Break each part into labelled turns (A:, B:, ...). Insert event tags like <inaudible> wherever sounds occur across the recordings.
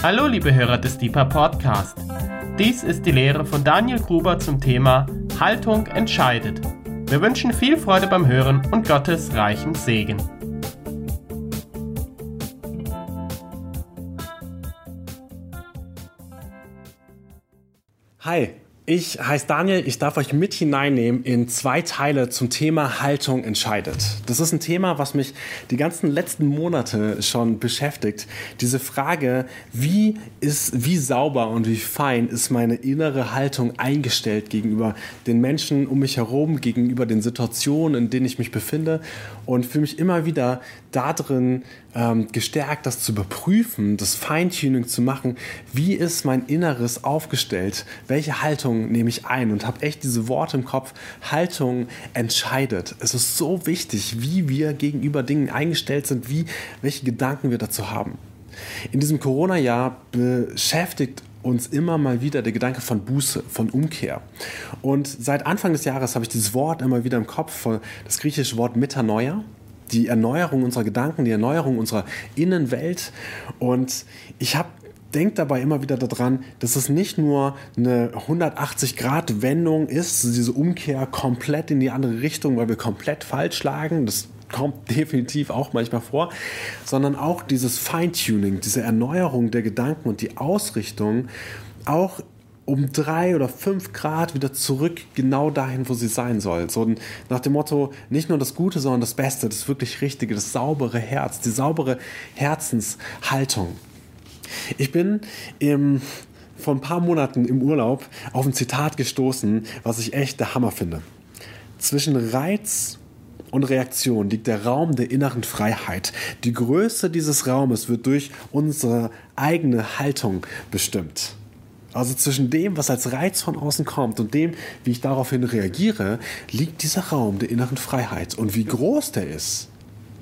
A: Hallo liebe Hörer des Deeper Podcast. Dies ist die Lehre von Daniel Gruber zum Thema Haltung entscheidet. Wir wünschen viel Freude beim Hören und Gottes reichen Segen.
B: Hi, ich heiße Daniel, ich darf euch mit hineinnehmen in zwei Teile zum Thema Haltung entscheidet. Das ist ein Thema, was mich die ganzen letzten Monate schon beschäftigt. Diese Frage, wie ist, wie sauber und wie fein ist meine innere Haltung eingestellt gegenüber den Menschen um mich herum, gegenüber den Situationen, in denen ich mich befinde und fühle mich immer wieder darin ähm, gestärkt, das zu überprüfen, das Feintuning zu machen. Wie ist mein Inneres aufgestellt? Welche Haltung nehme ich ein? Und habe echt diese Worte im Kopf. Haltung entscheidet. Es ist so wichtig, wie wir gegenüber Dingen eingestellt sind, wie, welche Gedanken wir dazu haben. In diesem Corona-Jahr beschäftigt uns immer mal wieder der Gedanke von Buße, von Umkehr. Und seit Anfang des Jahres habe ich dieses Wort immer wieder im Kopf, das griechische Wort Metanoia die Erneuerung unserer Gedanken, die Erneuerung unserer Innenwelt. Und ich habe denke dabei immer wieder daran, dass es nicht nur eine 180-Grad-Wendung ist, diese Umkehr komplett in die andere Richtung, weil wir komplett falsch lagen. Das kommt <laughs> definitiv auch manchmal vor, sondern auch dieses Feintuning, diese Erneuerung der Gedanken und die Ausrichtung auch um drei oder fünf Grad wieder zurück, genau dahin, wo sie sein soll. So nach dem Motto, nicht nur das Gute, sondern das Beste, das wirklich Richtige, das saubere Herz, die saubere Herzenshaltung. Ich bin im, vor ein paar Monaten im Urlaub auf ein Zitat gestoßen, was ich echt der Hammer finde. Zwischen Reiz und Reaktion liegt der Raum der inneren Freiheit. Die Größe dieses Raumes wird durch unsere eigene Haltung bestimmt. Also zwischen dem, was als Reiz von außen kommt und dem, wie ich daraufhin reagiere, liegt dieser Raum der inneren Freiheit. Und wie groß der ist,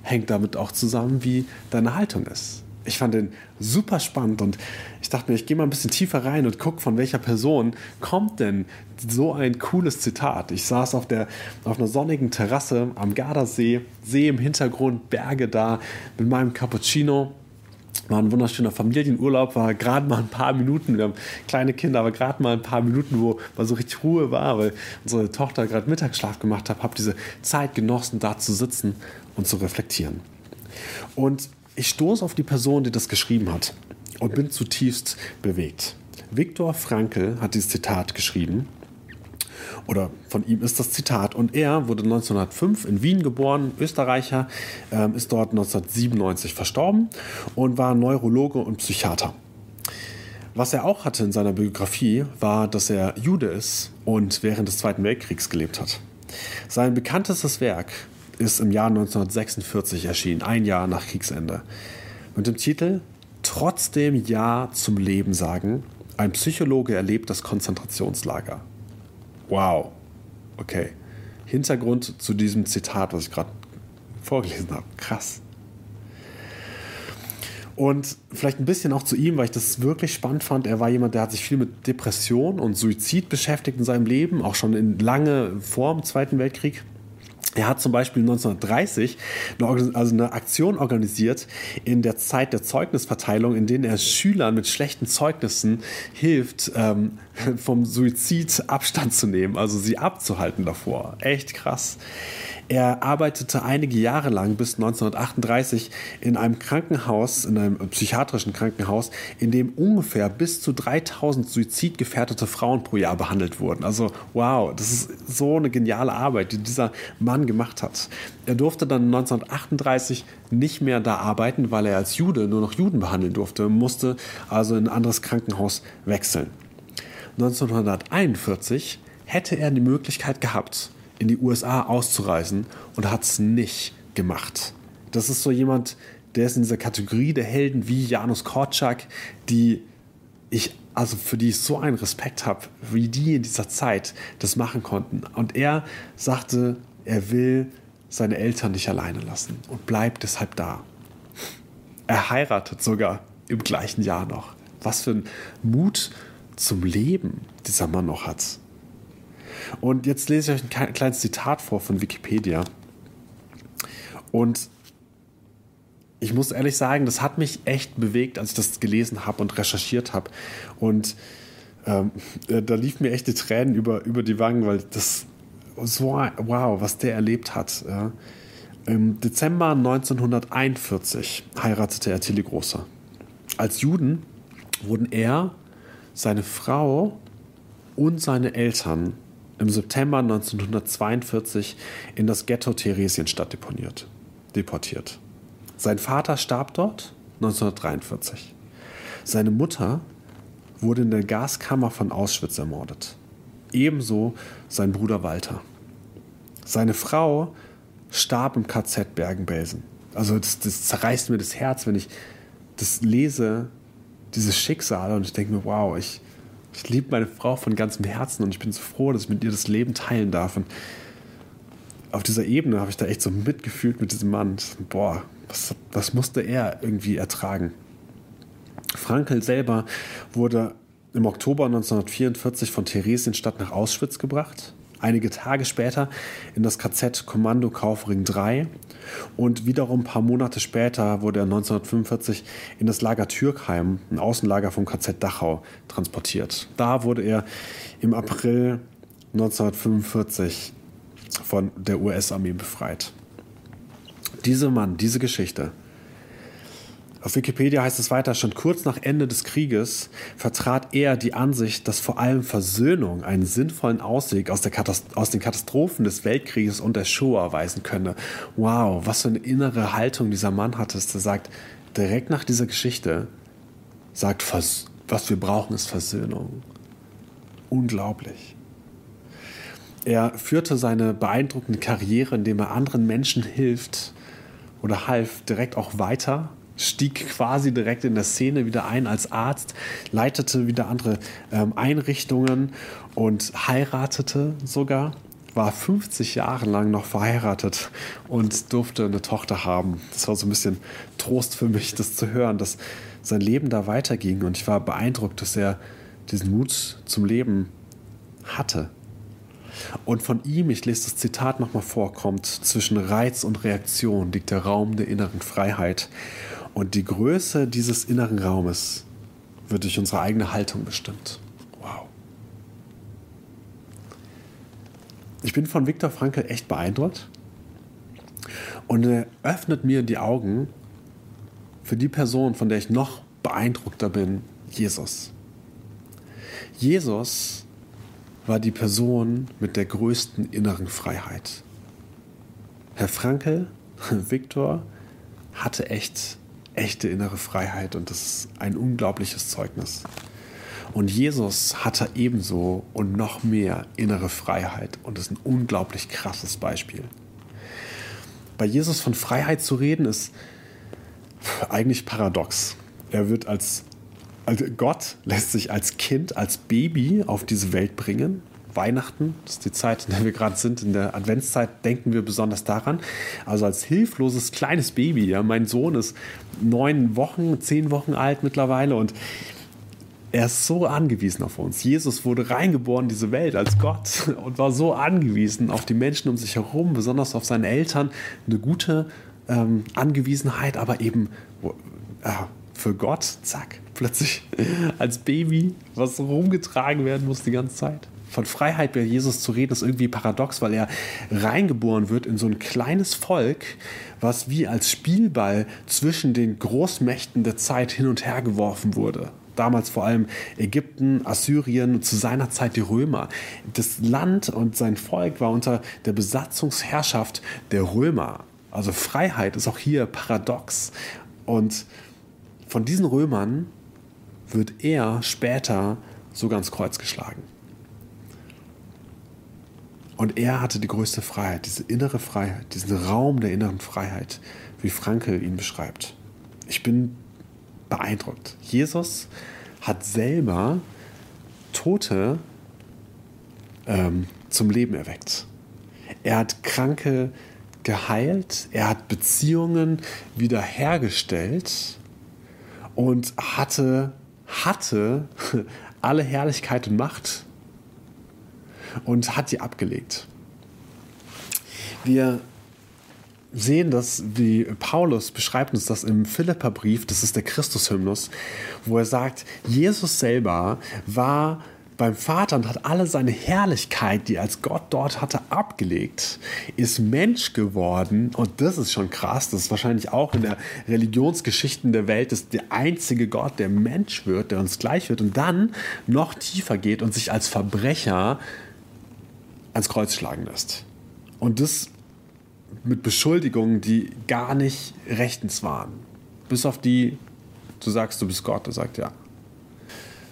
B: hängt damit auch zusammen, wie deine Haltung ist. Ich fand den super spannend und ich dachte mir, ich gehe mal ein bisschen tiefer rein und gucke, von welcher Person kommt denn so ein cooles Zitat. Ich saß auf, der, auf einer sonnigen Terrasse am Gardasee, See im Hintergrund, Berge da, mit meinem Cappuccino war ein wunderschöner Familienurlaub, war gerade mal ein paar Minuten, wir haben kleine Kinder, aber gerade mal ein paar Minuten, wo mal so richtig Ruhe war, weil unsere Tochter gerade Mittagsschlaf gemacht hat, habe diese Zeit genossen, da zu sitzen und zu reflektieren. Und ich stoße auf die Person, die das geschrieben hat und bin zutiefst bewegt. Viktor Frankl hat dieses Zitat geschrieben oder von ihm ist das Zitat. Und er wurde 1905 in Wien geboren, Österreicher, ähm, ist dort 1997 verstorben und war Neurologe und Psychiater. Was er auch hatte in seiner Biografie, war, dass er Jude ist und während des Zweiten Weltkriegs gelebt hat. Sein bekanntestes Werk ist im Jahr 1946 erschienen, ein Jahr nach Kriegsende, mit dem Titel Trotzdem Ja zum Leben sagen, ein Psychologe erlebt das Konzentrationslager. Wow. Okay. Hintergrund zu diesem Zitat, was ich gerade vorgelesen habe. Krass. Und vielleicht ein bisschen auch zu ihm, weil ich das wirklich spannend fand. Er war jemand, der hat sich viel mit Depression und Suizid beschäftigt in seinem Leben, auch schon in lange vor dem Zweiten Weltkrieg. Er hat zum Beispiel 1930 eine, also eine Aktion organisiert in der Zeit der Zeugnisverteilung, in denen er Schülern mit schlechten Zeugnissen hilft, ähm, <laughs> vom Suizid Abstand zu nehmen, also sie abzuhalten davor. Echt krass. Er arbeitete einige Jahre lang bis 1938 in einem Krankenhaus, in einem psychiatrischen Krankenhaus, in dem ungefähr bis zu 3000 suizidgefährdete Frauen pro Jahr behandelt wurden. Also wow, das ist so eine geniale Arbeit, die dieser Mann gemacht hat. Er durfte dann 1938 nicht mehr da arbeiten, weil er als Jude nur noch Juden behandeln durfte, musste also in ein anderes Krankenhaus wechseln. 1941 hätte er die Möglichkeit gehabt, in die USA auszureisen und hat es nicht gemacht. Das ist so jemand, der ist in dieser Kategorie der Helden wie Janusz Korczak, die ich also für die ich so einen Respekt habe, wie die in dieser Zeit das machen konnten. Und er sagte, er will seine Eltern nicht alleine lassen und bleibt deshalb da. Er heiratet sogar im gleichen Jahr noch. Was für ein Mut zum Leben dieser Mann noch hat. Und jetzt lese ich euch ein kleines Zitat vor von Wikipedia. Und ich muss ehrlich sagen, das hat mich echt bewegt, als ich das gelesen habe und recherchiert habe. Und ähm, äh, da lief mir echt die Tränen über, über die Wangen, weil das so, wow, was der erlebt hat. Ja. Im Dezember 1941 heiratete er Tilly Großer. Als Juden wurden er, seine Frau und seine Eltern im September 1942 in das Ghetto Theresienstadt deponiert, deportiert. Sein Vater starb dort 1943. Seine Mutter wurde in der Gaskammer von Auschwitz ermordet. Ebenso sein Bruder Walter. Seine Frau starb im KZ Bergen-Belsen. Also das, das, zerreißt mir das Herz, wenn ich das lese, dieses Schicksal und ich denke mir, wow, ich, ich liebe meine Frau von ganzem Herzen und ich bin so froh, dass ich mit ihr das Leben teilen darf. Und auf dieser Ebene habe ich da echt so mitgefühlt mit diesem Mann. Boah, was, was musste er irgendwie ertragen? Frankel selber wurde im Oktober 1944 von Theresienstadt nach Auschwitz gebracht. Einige Tage später in das KZ Kommando Kaufring 3 und wiederum ein paar Monate später wurde er 1945 in das Lager Türkheim, ein Außenlager vom KZ Dachau, transportiert. Da wurde er im April 1945 von der US-Armee befreit. Dieser Mann, diese Geschichte, auf Wikipedia heißt es weiter, schon kurz nach Ende des Krieges vertrat er die Ansicht, dass vor allem Versöhnung einen sinnvollen Ausweg aus, aus, den Katastrophen des Weltkrieges und der Shoah weisen könne. Wow, was für eine innere Haltung dieser Mann hatte, er sagt, direkt nach dieser Geschichte sagt, was wir brauchen, ist Versöhnung. Unglaublich. Er führte seine beeindruckende Karriere, indem er anderen Menschen hilft oder half, direkt auch weiter stieg quasi direkt in der Szene wieder ein als Arzt, leitete wieder andere ähm, Einrichtungen und heiratete sogar, war 50 Jahre lang noch verheiratet und durfte eine Tochter haben. Das war so ein bisschen Trost für mich, das zu hören, dass sein Leben da weiterging und ich war beeindruckt, dass er diesen Mut zum Leben hatte. Und von ihm, ich lese das Zitat nochmal vor, kommt, zwischen Reiz und Reaktion liegt der Raum der inneren Freiheit. Und die Größe dieses inneren Raumes wird durch unsere eigene Haltung bestimmt. Wow. Ich bin von Viktor Frankl echt beeindruckt. Und er öffnet mir die Augen für die Person, von der ich noch beeindruckter bin, Jesus. Jesus war die Person mit der größten inneren Freiheit. Herr Frankl, <laughs> Viktor, hatte echt echte innere Freiheit und das ist ein unglaubliches Zeugnis. Und Jesus hatte ebenso und noch mehr innere Freiheit und ist ein unglaublich krasses Beispiel. Bei Jesus von Freiheit zu reden ist eigentlich paradox. Er wird als, also Gott lässt sich als Kind, als Baby auf diese Welt bringen Weihnachten, das ist die Zeit, in der wir gerade sind, in der Adventszeit, denken wir besonders daran. Also als hilfloses kleines Baby. Ja, mein Sohn ist neun Wochen, zehn Wochen alt mittlerweile und er ist so angewiesen auf uns. Jesus wurde reingeboren in diese Welt als Gott <laughs> und war so angewiesen auf die Menschen um sich herum, besonders auf seine Eltern. Eine gute ähm, Angewiesenheit, aber eben äh, für Gott, zack, plötzlich <laughs> als Baby, was rumgetragen werden muss die ganze Zeit von Freiheit bei Jesus zu reden, ist irgendwie paradox, weil er reingeboren wird in so ein kleines Volk, was wie als Spielball zwischen den Großmächten der Zeit hin und her geworfen wurde. Damals vor allem Ägypten, Assyrien und zu seiner Zeit die Römer. Das Land und sein Volk war unter der Besatzungsherrschaft der Römer. Also Freiheit ist auch hier paradox. Und von diesen Römern wird er später sogar ins Kreuz geschlagen. Und er hatte die größte Freiheit, diese innere Freiheit, diesen Raum der inneren Freiheit, wie Frankel ihn beschreibt. Ich bin beeindruckt. Jesus hat selber Tote ähm, zum Leben erweckt. Er hat Kranke geheilt, er hat Beziehungen wiederhergestellt und hatte, hatte <laughs> alle Herrlichkeit und Macht und hat die abgelegt. Wir, sehen das, wie Paulus beschreibt uns das im Philipperbrief, das ist der Christushymnus, wo er sagt, Jesus selber war beim Vater und hat alle seine Herrlichkeit, die er als Gott dort hatte, abgelegt, ist Mensch geworden und das ist schon krass, das ist wahrscheinlich auch in der Religionsgeschichten der Welt ist der einzige Gott, der Mensch wird, der uns gleich wird und dann noch tiefer geht und sich als Verbrecher ans Kreuz schlagen lässt. Und das mit Beschuldigungen, die gar nicht rechtens waren. Bis auf die, du sagst, du bist Gott, er sagt ja.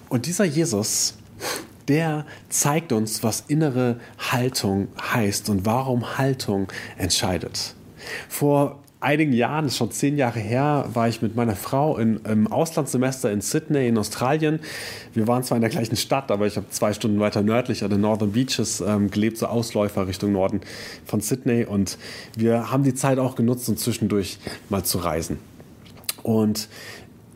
B: Und dieser Jesus, der zeigt uns, was innere Haltung heißt und warum Haltung entscheidet. Vor einigen Jahren, schon zehn Jahre her, war ich mit meiner Frau in, im Auslandssemester in Sydney in Australien. Wir waren zwar in der gleichen Stadt, aber ich habe zwei Stunden weiter nördlich an den Northern Beaches ähm, gelebt, so Ausläufer Richtung Norden von Sydney. Und wir haben die Zeit auch genutzt, um zwischendurch mal zu reisen. Und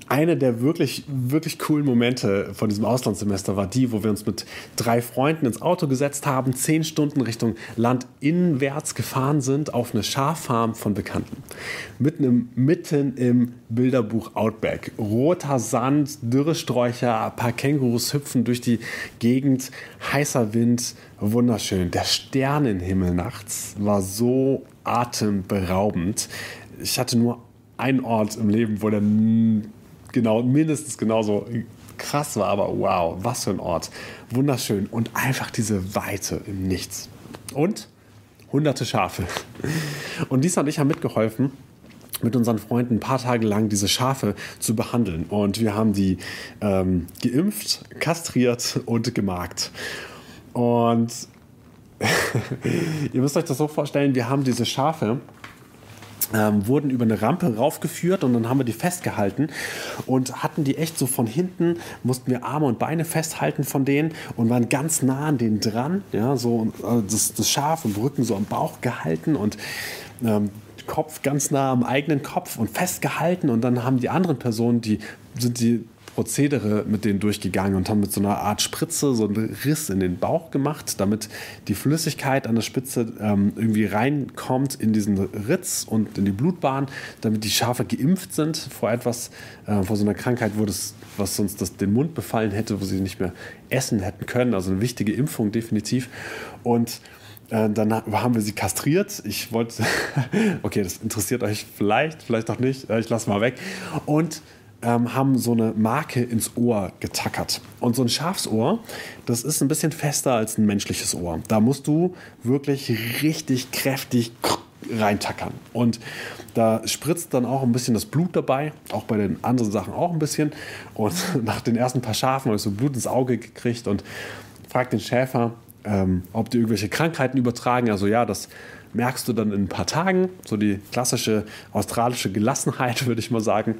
B: eine der wirklich, wirklich coolen Momente von diesem Auslandssemester war die, wo wir uns mit drei Freunden ins Auto gesetzt haben, zehn Stunden Richtung Land inwärts gefahren sind auf eine Schaffarm von Bekannten. Mitten im, mitten im Bilderbuch Outback. Roter Sand, dürre Sträucher, ein paar Kängurus hüpfen durch die Gegend, heißer Wind, wunderschön. Der Sternenhimmel nachts war so atemberaubend. Ich hatte nur einen Ort im Leben, wo der genau, mindestens genauso krass war, aber wow, was für ein Ort. Wunderschön und einfach diese Weite im Nichts. Und hunderte Schafe. Und Lisa und ich haben mitgeholfen, mit unseren Freunden ein paar Tage lang diese Schafe zu behandeln. Und wir haben die ähm, geimpft, kastriert und gemarkt. Und <laughs> ihr müsst euch das so vorstellen, wir haben diese Schafe ähm, wurden über eine Rampe raufgeführt und dann haben wir die festgehalten und hatten die echt so von hinten, mussten wir Arme und Beine festhalten von denen und waren ganz nah an denen dran, ja, so äh, das, das Schaf und Rücken so am Bauch gehalten und ähm, Kopf ganz nah am eigenen Kopf und festgehalten und dann haben die anderen Personen, die sind die Prozedere mit denen durchgegangen und haben mit so einer Art Spritze so einen Riss in den Bauch gemacht, damit die Flüssigkeit an der Spitze ähm, irgendwie reinkommt in diesen Ritz und in die Blutbahn, damit die Schafe geimpft sind vor etwas, äh, vor so einer Krankheit, wo das, was sonst das, den Mund befallen hätte, wo sie nicht mehr essen hätten können. Also eine wichtige Impfung definitiv. Und äh, dann haben wir sie kastriert. Ich wollte, <laughs> okay, das interessiert euch vielleicht, vielleicht auch nicht. Äh, ich lasse mal weg. Und ähm, haben so eine Marke ins Ohr getackert. Und so ein Schafsohr, das ist ein bisschen fester als ein menschliches Ohr. Da musst du wirklich richtig kräftig reintackern. Und da spritzt dann auch ein bisschen das Blut dabei, auch bei den anderen Sachen auch ein bisschen. Und <laughs> nach den ersten paar Schafen habe ich so Blut ins Auge gekriegt und fragt den Schäfer, ähm, ob die irgendwelche Krankheiten übertragen. Also ja, das merkst du dann in ein paar Tagen. So die klassische australische Gelassenheit, <laughs> würde ich mal sagen.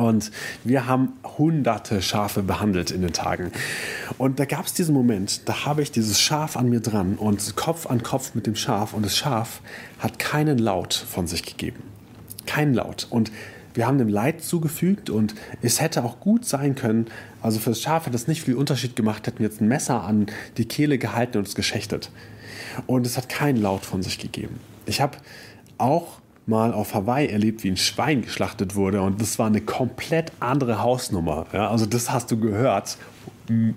B: Und wir haben hunderte Schafe behandelt in den Tagen. Und da gab es diesen Moment, da habe ich dieses Schaf an mir dran und Kopf an Kopf mit dem Schaf. Und das Schaf hat keinen Laut von sich gegeben. Keinen Laut. Und wir haben dem Leid zugefügt und es hätte auch gut sein können, also für das Schaf hätte es nicht viel Unterschied gemacht, hätten wir jetzt ein Messer an die Kehle gehalten und es geschächtet. Und es hat keinen Laut von sich gegeben. Ich habe auch mal auf Hawaii erlebt, wie ein Schwein geschlachtet wurde und das war eine komplett andere Hausnummer. Ja, also das hast du gehört.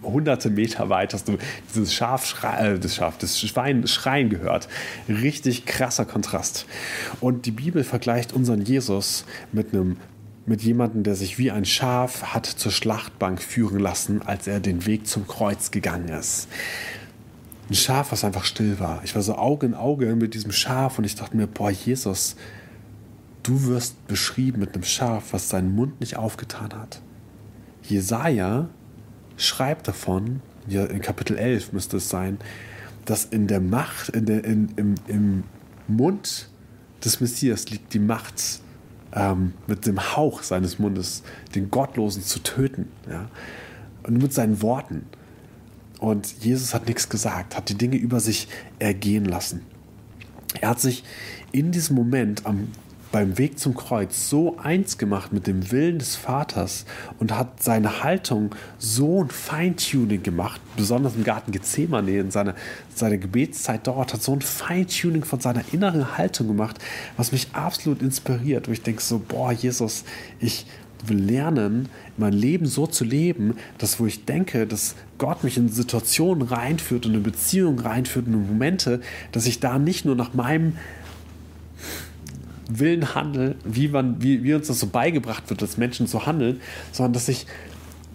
B: Hunderte Meter weit hast du dieses Schaf, äh, das Schaf, das Schwein schreien gehört. Richtig krasser Kontrast. Und die Bibel vergleicht unseren Jesus mit einem mit jemandem, der sich wie ein Schaf hat zur Schlachtbank führen lassen, als er den Weg zum Kreuz gegangen ist. Ein Schaf, was einfach still war. Ich war so Auge in Auge mit diesem Schaf und ich dachte mir, boah, Jesus, Du wirst beschrieben mit einem Schaf, was seinen Mund nicht aufgetan hat. Jesaja schreibt davon, in Kapitel 11 müsste es sein, dass in der Macht, in der, in, im, im Mund des Messias liegt die Macht, ähm, mit dem Hauch seines Mundes den Gottlosen zu töten. Ja? Und mit seinen Worten. Und Jesus hat nichts gesagt, hat die Dinge über sich ergehen lassen. Er hat sich in diesem Moment am beim Weg zum Kreuz so eins gemacht mit dem Willen des Vaters und hat seine Haltung so ein Feintuning gemacht, besonders im Garten Gethsemane, in seiner seine Gebetszeit dort, hat so ein Feintuning von seiner inneren Haltung gemacht, was mich absolut inspiriert, wo ich denke so, boah, Jesus, ich will lernen, mein Leben so zu leben, dass wo ich denke, dass Gott mich in Situationen reinführt und in Beziehungen reinführt und in Momente, dass ich da nicht nur nach meinem Willen handle, wie, man, wie, wie uns das so beigebracht wird, dass Menschen so handeln, sondern dass ich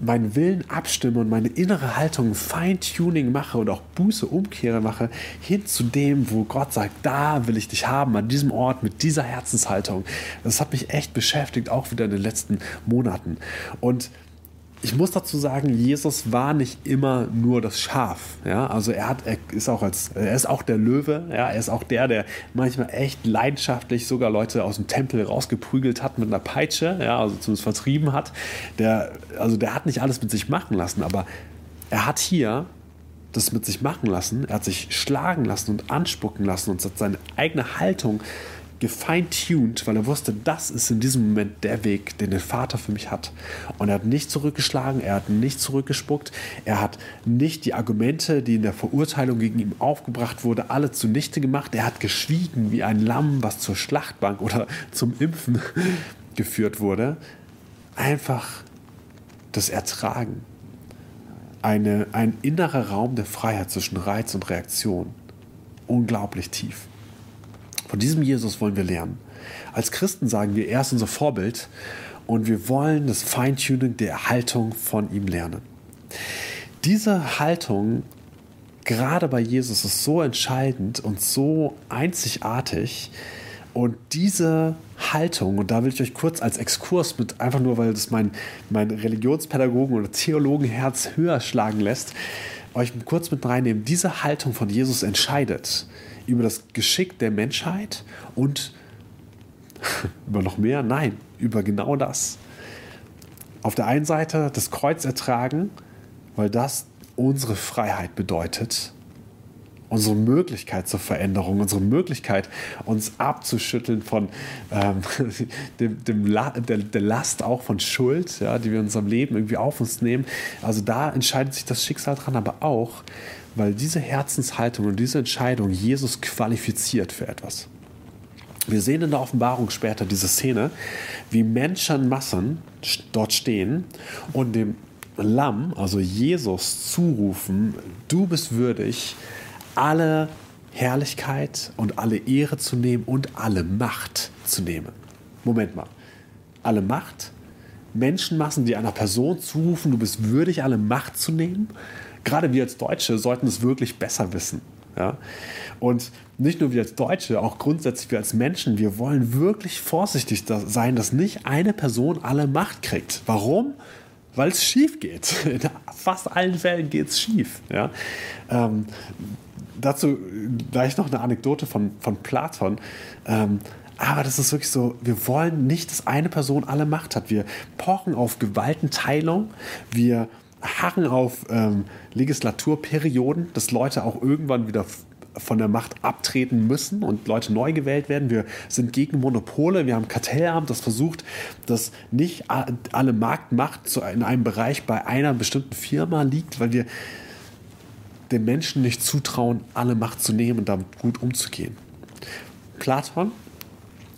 B: meinen Willen abstimme und meine innere Haltung Feintuning mache und auch Buße, Umkehre mache, hin zu dem, wo Gott sagt, da will ich dich haben, an diesem Ort, mit dieser Herzenshaltung. Das hat mich echt beschäftigt, auch wieder in den letzten Monaten. Und ich muss dazu sagen, Jesus war nicht immer nur das Schaf. Ja? Also er, hat, er, ist auch als, er ist auch der Löwe. Ja? Er ist auch der, der manchmal echt leidenschaftlich sogar Leute aus dem Tempel rausgeprügelt hat mit einer Peitsche, ja? also zumindest vertrieben hat. Der, also der hat nicht alles mit sich machen lassen, aber er hat hier das mit sich machen lassen. Er hat sich schlagen lassen und anspucken lassen und hat seine eigene Haltung gefeintuned, weil er wusste, das ist in diesem Moment der Weg, den der Vater für mich hat. Und er hat nicht zurückgeschlagen, er hat nicht zurückgespuckt, er hat nicht die Argumente, die in der Verurteilung gegen ihn aufgebracht wurde, alle zunichte gemacht. Er hat geschwiegen wie ein Lamm, was zur Schlachtbank oder zum Impfen <laughs> geführt wurde. Einfach das Ertragen. Eine, ein innerer Raum der Freiheit zwischen Reiz und Reaktion. Unglaublich tief. Von diesem Jesus wollen wir lernen. Als Christen sagen wir, er ist unser Vorbild und wir wollen das Feintuning der Haltung von ihm lernen. Diese Haltung, gerade bei Jesus, ist so entscheidend und so einzigartig. Und diese Haltung, und da will ich euch kurz als Exkurs mit, einfach nur, weil das mein, mein Religionspädagogen- oder Theologenherz höher schlagen lässt, euch kurz mit reinnehmen. Diese Haltung von Jesus entscheidet, über das Geschick der Menschheit und <laughs> über noch mehr? Nein, über genau das. Auf der einen Seite das Kreuz ertragen, weil das unsere Freiheit bedeutet, unsere Möglichkeit zur Veränderung, unsere Möglichkeit, uns abzuschütteln von ähm, <laughs> dem, dem La der, der, Last auch von Schuld, ja, die wir in unserem Leben irgendwie auf uns nehmen. Also da entscheidet sich das Schicksal dran, aber auch, weil diese Herzenshaltung und diese Entscheidung Jesus qualifiziert für etwas. Wir sehen in der Offenbarung später diese Szene, wie Menschenmassen dort stehen und dem Lamm, also Jesus, zurufen, du bist würdig, alle Herrlichkeit und alle Ehre zu nehmen und alle Macht zu nehmen. Moment mal, alle Macht? Menschenmassen, die einer Person zurufen, du bist würdig, alle Macht zu nehmen? Gerade wir als Deutsche sollten es wirklich besser wissen. Ja? Und nicht nur wir als Deutsche, auch grundsätzlich wir als Menschen, wir wollen wirklich vorsichtig sein, dass nicht eine Person alle Macht kriegt. Warum? Weil es schief geht. <laughs> In fast allen Fällen geht es schief. Ja? Ähm, dazu gleich noch eine Anekdote von, von Platon. Ähm, aber das ist wirklich so, wir wollen nicht, dass eine Person alle Macht hat. Wir pochen auf Gewaltenteilung. Wir harren auf ähm, Legislaturperioden, dass Leute auch irgendwann wieder von der Macht abtreten müssen und Leute neu gewählt werden. Wir sind gegen Monopole. Wir haben Kartellamt, das versucht, dass nicht alle Marktmacht in einem Bereich bei einer bestimmten Firma liegt, weil wir den Menschen nicht zutrauen, alle Macht zu nehmen und damit gut umzugehen. Platon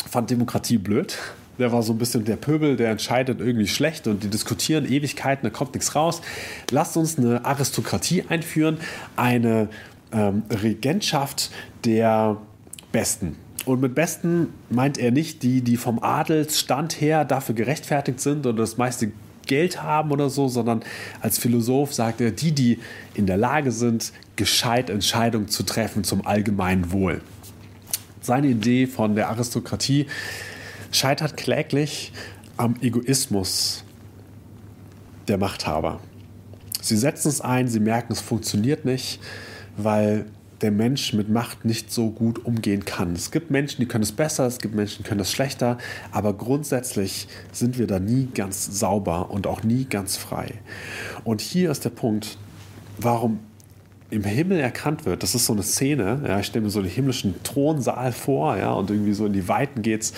B: fand Demokratie blöd der war so ein bisschen der Pöbel, der entscheidet irgendwie schlecht und die diskutieren Ewigkeiten, da kommt nichts raus. Lasst uns eine Aristokratie einführen, eine ähm, Regentschaft der Besten. Und mit Besten meint er nicht die, die vom Adelsstand her dafür gerechtfertigt sind oder das meiste Geld haben oder so, sondern als Philosoph sagt er, die, die in der Lage sind, gescheit Entscheidungen zu treffen zum allgemeinen Wohl. Seine Idee von der Aristokratie scheitert kläglich am Egoismus der Machthaber. Sie setzen es ein, sie merken, es funktioniert nicht, weil der Mensch mit Macht nicht so gut umgehen kann. Es gibt Menschen, die können es besser, es gibt Menschen, die können es schlechter, aber grundsätzlich sind wir da nie ganz sauber und auch nie ganz frei. Und hier ist der Punkt, warum im Himmel erkannt wird. Das ist so eine Szene, ja, ich stelle mir so den himmlischen Thronsaal vor, ja, und irgendwie so in die Weiten geht's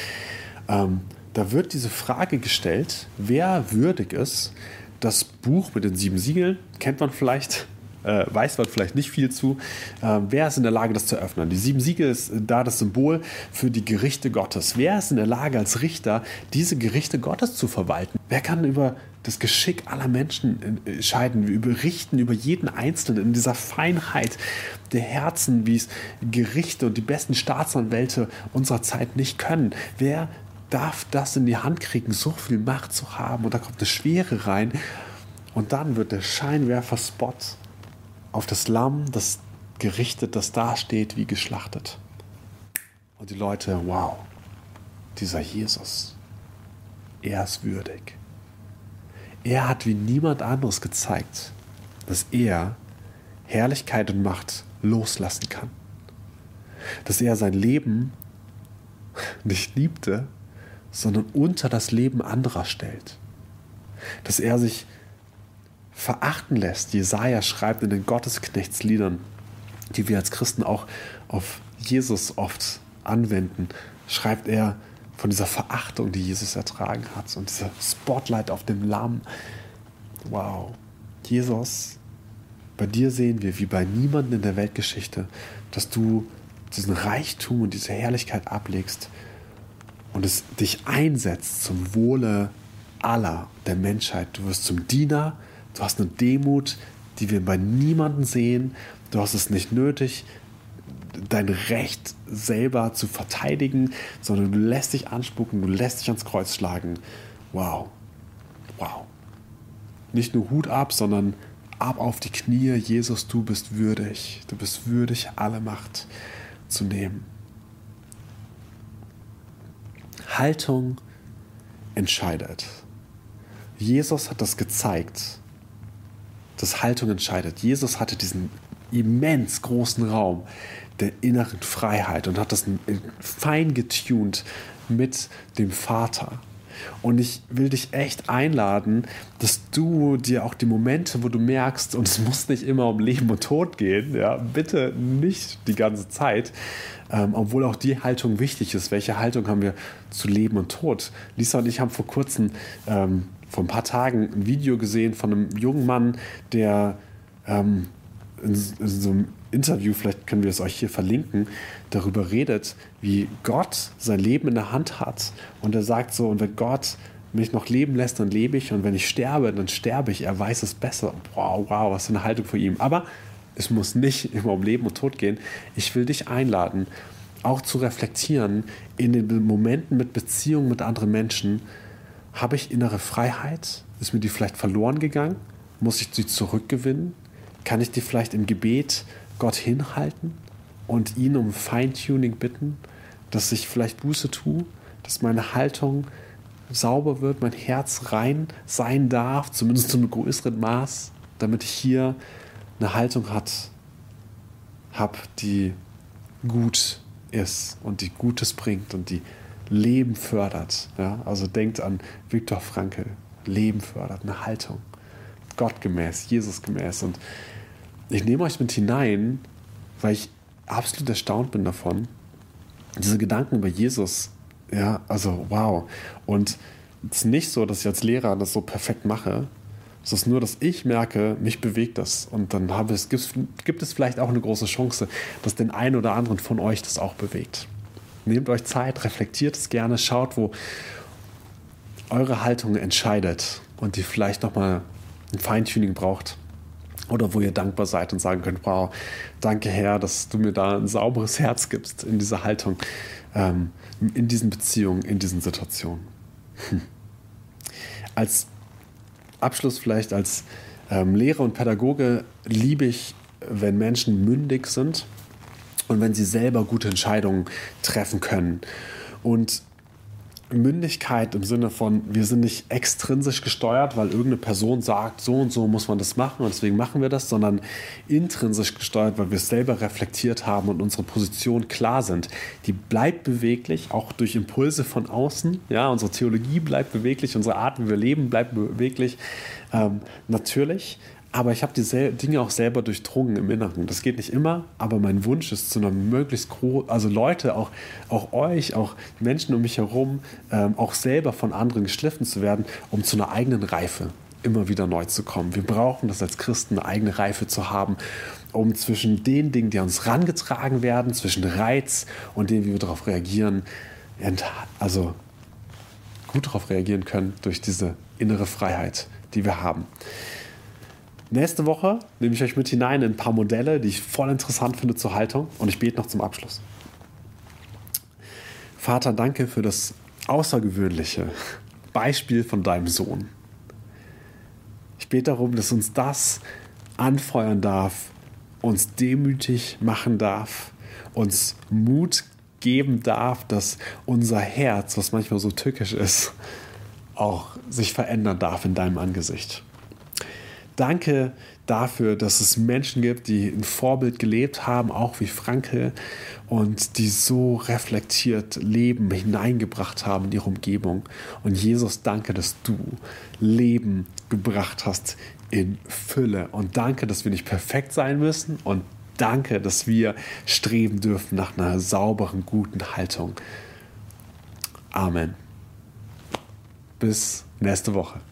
B: ähm, da wird diese Frage gestellt, wer würdig ist, das Buch mit den sieben Siegeln, kennt man vielleicht, äh, weiß man vielleicht nicht viel zu. Äh, wer ist in der Lage, das zu öffnen? Die sieben Siegel ist da das Symbol für die Gerichte Gottes. Wer ist in der Lage, als Richter diese Gerichte Gottes zu verwalten? Wer kann über das Geschick aller Menschen entscheiden, über richten über jeden Einzelnen in dieser Feinheit der Herzen, wie es Gerichte und die besten Staatsanwälte unserer Zeit nicht können? Wer darf das in die Hand kriegen, so viel Macht zu haben? Und da kommt eine Schwere rein. Und dann wird der Scheinwerfer-Spot auf das Lamm, das gerichtet, das dasteht, wie geschlachtet. Und die Leute, wow, dieser Jesus, er ist würdig. Er hat wie niemand anderes gezeigt, dass er Herrlichkeit und Macht loslassen kann. Dass er sein Leben <laughs> nicht liebte, sondern unter das Leben anderer stellt. Dass er sich verachten lässt. Jesaja schreibt in den Gottesknechtsliedern, die wir als Christen auch auf Jesus oft anwenden, schreibt er von dieser Verachtung, die Jesus ertragen hat und dieser Spotlight auf dem Lamm. Wow, Jesus, bei dir sehen wir, wie bei niemandem in der Weltgeschichte, dass du diesen Reichtum und diese Herrlichkeit ablegst und es dich einsetzt zum Wohle aller der Menschheit. Du wirst zum Diener, Du hast eine Demut, die wir bei niemandem sehen. Du hast es nicht nötig, dein Recht selber zu verteidigen, sondern du lässt dich anspucken, du lässt dich ans Kreuz schlagen. Wow. Wow. Nicht nur Hut ab, sondern ab auf die Knie. Jesus, du bist würdig. Du bist würdig, alle Macht zu nehmen. Haltung entscheidet. Jesus hat das gezeigt dass Haltung entscheidet. Jesus hatte diesen immens großen Raum der inneren Freiheit und hat das fein getuned mit dem Vater. Und ich will dich echt einladen, dass du dir auch die Momente, wo du merkst, und es muss nicht immer um Leben und Tod gehen, ja, bitte nicht die ganze Zeit, ähm, obwohl auch die Haltung wichtig ist. Welche Haltung haben wir zu Leben und Tod? Lisa und ich haben vor kurzem ähm, vor ein paar Tagen ein Video gesehen von einem jungen Mann, der ähm, in, so einem Interview, vielleicht können wir es euch hier verlinken, darüber redet, wie Gott sein Leben in der Hand hat. Und er sagt so, und wenn Gott mich noch leben lässt, dann lebe ich. Und wenn ich sterbe, dann sterbe ich. Er weiß es besser. Wow, wow, was für eine Haltung von ihm. Aber es muss nicht <laughs> immer um Leben und Tod gehen. Ich will dich einladen, auch zu reflektieren in den Momenten mit Beziehungen mit anderen Menschen, habe ich innere Freiheit? Ist mir die vielleicht verloren gegangen? Muss ich sie zurückgewinnen? Kann ich die vielleicht im Gebet Gott hinhalten und ihn um Feintuning bitten, dass ich vielleicht Buße tue, dass meine Haltung sauber wird, mein Herz rein sein darf, zumindest zu einem größeren Maß, damit ich hier eine Haltung habe, die gut ist und die Gutes bringt und die Leben fördert. Ja? Also denkt an Viktor Frankl. Leben fördert, eine Haltung. Gottgemäß, Jesusgemäß. Und ich nehme euch mit hinein, weil ich absolut erstaunt bin davon. Diese Gedanken über Jesus, ja, also wow. Und es ist nicht so, dass ich als Lehrer das so perfekt mache. Es ist nur, dass ich merke, mich bewegt das. Und dann habe es, gibt, es vielleicht auch eine große Chance, dass den einen oder anderen von euch das auch bewegt. Nehmt euch Zeit, reflektiert es gerne, schaut, wo eure Haltung entscheidet und die vielleicht nochmal ein Feintuning braucht. Oder wo ihr dankbar seid und sagen könnt, wow, danke Herr, dass du mir da ein sauberes Herz gibst in dieser Haltung, ähm, in diesen Beziehungen, in diesen Situationen. Hm. Als Abschluss vielleicht als ähm, Lehrer und Pädagoge liebe ich, wenn Menschen mündig sind und wenn sie selber gute Entscheidungen treffen können. Und Mündigkeit im Sinne von, wir sind nicht extrinsisch gesteuert, weil irgendeine Person sagt, so und so muss man das machen und deswegen machen wir das, sondern intrinsisch gesteuert, weil wir es selber reflektiert haben und unsere Position klar sind. Die bleibt beweglich, auch durch Impulse von außen. Ja, unsere Theologie bleibt beweglich, unsere Art, wie wir leben, bleibt beweglich. Ähm, natürlich, aber ich habe die Dinge auch selber durchdrungen im Inneren. Das geht nicht immer, aber mein Wunsch ist zu einer möglichst großen, also Leute, auch, auch euch, auch Menschen um mich herum, ähm, auch selber von anderen geschliffen zu werden, um zu einer eigenen Reife immer wieder neu zu kommen. Wir brauchen das als Christen, eine eigene Reife zu haben, um zwischen den Dingen, die an uns rangetragen werden, zwischen Reiz und dem, wie wir darauf reagieren, also gut darauf reagieren können durch diese innere Freiheit, die wir haben. Nächste Woche nehme ich euch mit hinein in ein paar Modelle, die ich voll interessant finde zur Haltung und ich bete noch zum Abschluss. Vater, danke für das außergewöhnliche Beispiel von deinem Sohn. Ich bete darum, dass uns das anfeuern darf, uns demütig machen darf, uns Mut geben darf, dass unser Herz, was manchmal so tückisch ist, auch sich verändern darf in deinem Angesicht. Danke dafür, dass es Menschen gibt, die ein Vorbild gelebt haben, auch wie Franke, und die so reflektiert Leben hineingebracht haben in ihre Umgebung. Und Jesus, danke, dass du Leben gebracht hast in Fülle. Und danke, dass wir nicht perfekt sein müssen. Und danke, dass wir streben dürfen nach einer sauberen, guten Haltung. Amen. Bis nächste Woche.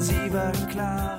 C: intensiver, klarer,